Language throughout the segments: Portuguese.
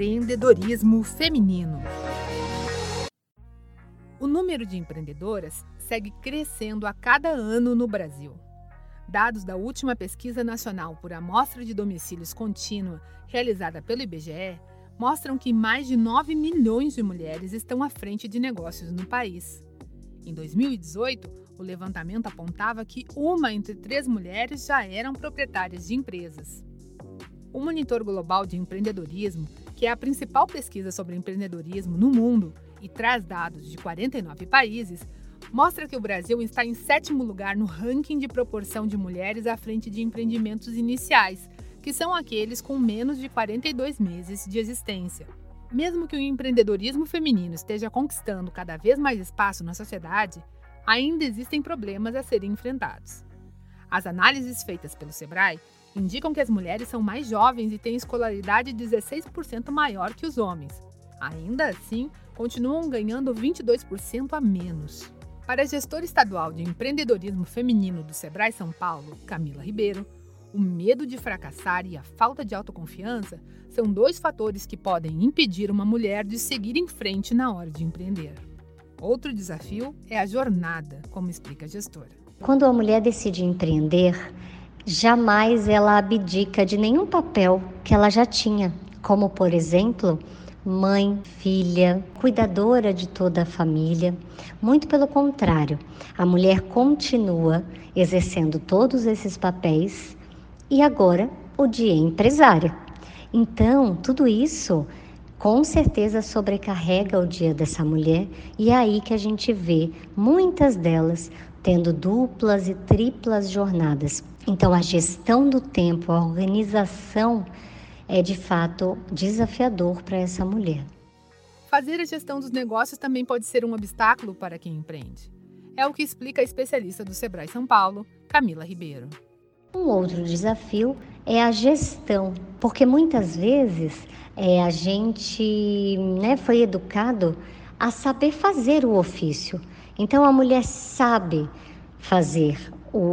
Empreendedorismo feminino. O número de empreendedoras segue crescendo a cada ano no Brasil. Dados da última pesquisa nacional por amostra de domicílios contínua, realizada pelo IBGE, mostram que mais de 9 milhões de mulheres estão à frente de negócios no país. Em 2018, o levantamento apontava que uma entre três mulheres já eram proprietárias de empresas. O Monitor Global de Empreendedorismo, que é a principal pesquisa sobre empreendedorismo no mundo e traz dados de 49 países, mostra que o Brasil está em sétimo lugar no ranking de proporção de mulheres à frente de empreendimentos iniciais, que são aqueles com menos de 42 meses de existência. Mesmo que o empreendedorismo feminino esteja conquistando cada vez mais espaço na sociedade, ainda existem problemas a serem enfrentados. As análises feitas pelo Sebrae indicam que as mulheres são mais jovens e têm escolaridade 16% maior que os homens. Ainda assim, continuam ganhando 22% a menos. Para a gestora estadual de empreendedorismo feminino do Sebrae São Paulo, Camila Ribeiro, o medo de fracassar e a falta de autoconfiança são dois fatores que podem impedir uma mulher de seguir em frente na hora de empreender. Outro desafio é a jornada, como explica a gestora. Quando a mulher decide empreender, jamais ela abdica de nenhum papel que ela já tinha, como por exemplo, mãe, filha, cuidadora de toda a família. Muito pelo contrário, a mulher continua exercendo todos esses papéis e agora o dia empresária. Então, tudo isso com certeza sobrecarrega o dia dessa mulher e é aí que a gente vê muitas delas tendo duplas e triplas jornadas. Então, a gestão do tempo, a organização é de fato desafiador para essa mulher. Fazer a gestão dos negócios também pode ser um obstáculo para quem empreende. É o que explica a especialista do Sebrae São Paulo, Camila Ribeiro. Um outro desafio é a gestão, porque muitas vezes é, a gente né, foi educado a saber fazer o ofício. Então a mulher sabe fazer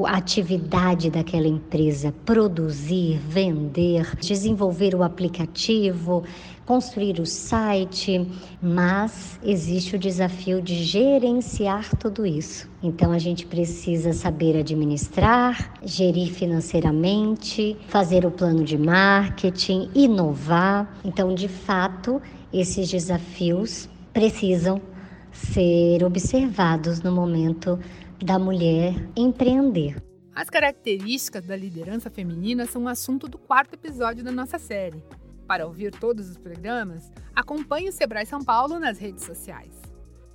a atividade daquela empresa, produzir, vender, desenvolver o aplicativo, construir o site, mas existe o desafio de gerenciar tudo isso. Então a gente precisa saber administrar, gerir financeiramente, fazer o plano de marketing, inovar. Então, de fato, esses desafios precisam ser observados no momento da mulher empreender. As características da liderança feminina são um assunto do quarto episódio da nossa série. Para ouvir todos os programas, acompanhe o Sebrae São Paulo nas redes sociais.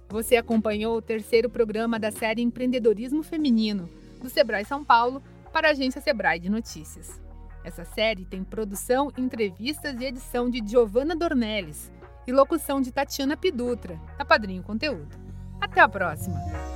Você acompanhou o terceiro programa da série Empreendedorismo Feminino, do Sebrae São Paulo, para a agência Sebrae de Notícias. Essa série tem produção, entrevistas e edição de Giovanna Dornelles e locução de Tatiana Pidutra, da Padrinho Conteúdo. Até a próxima!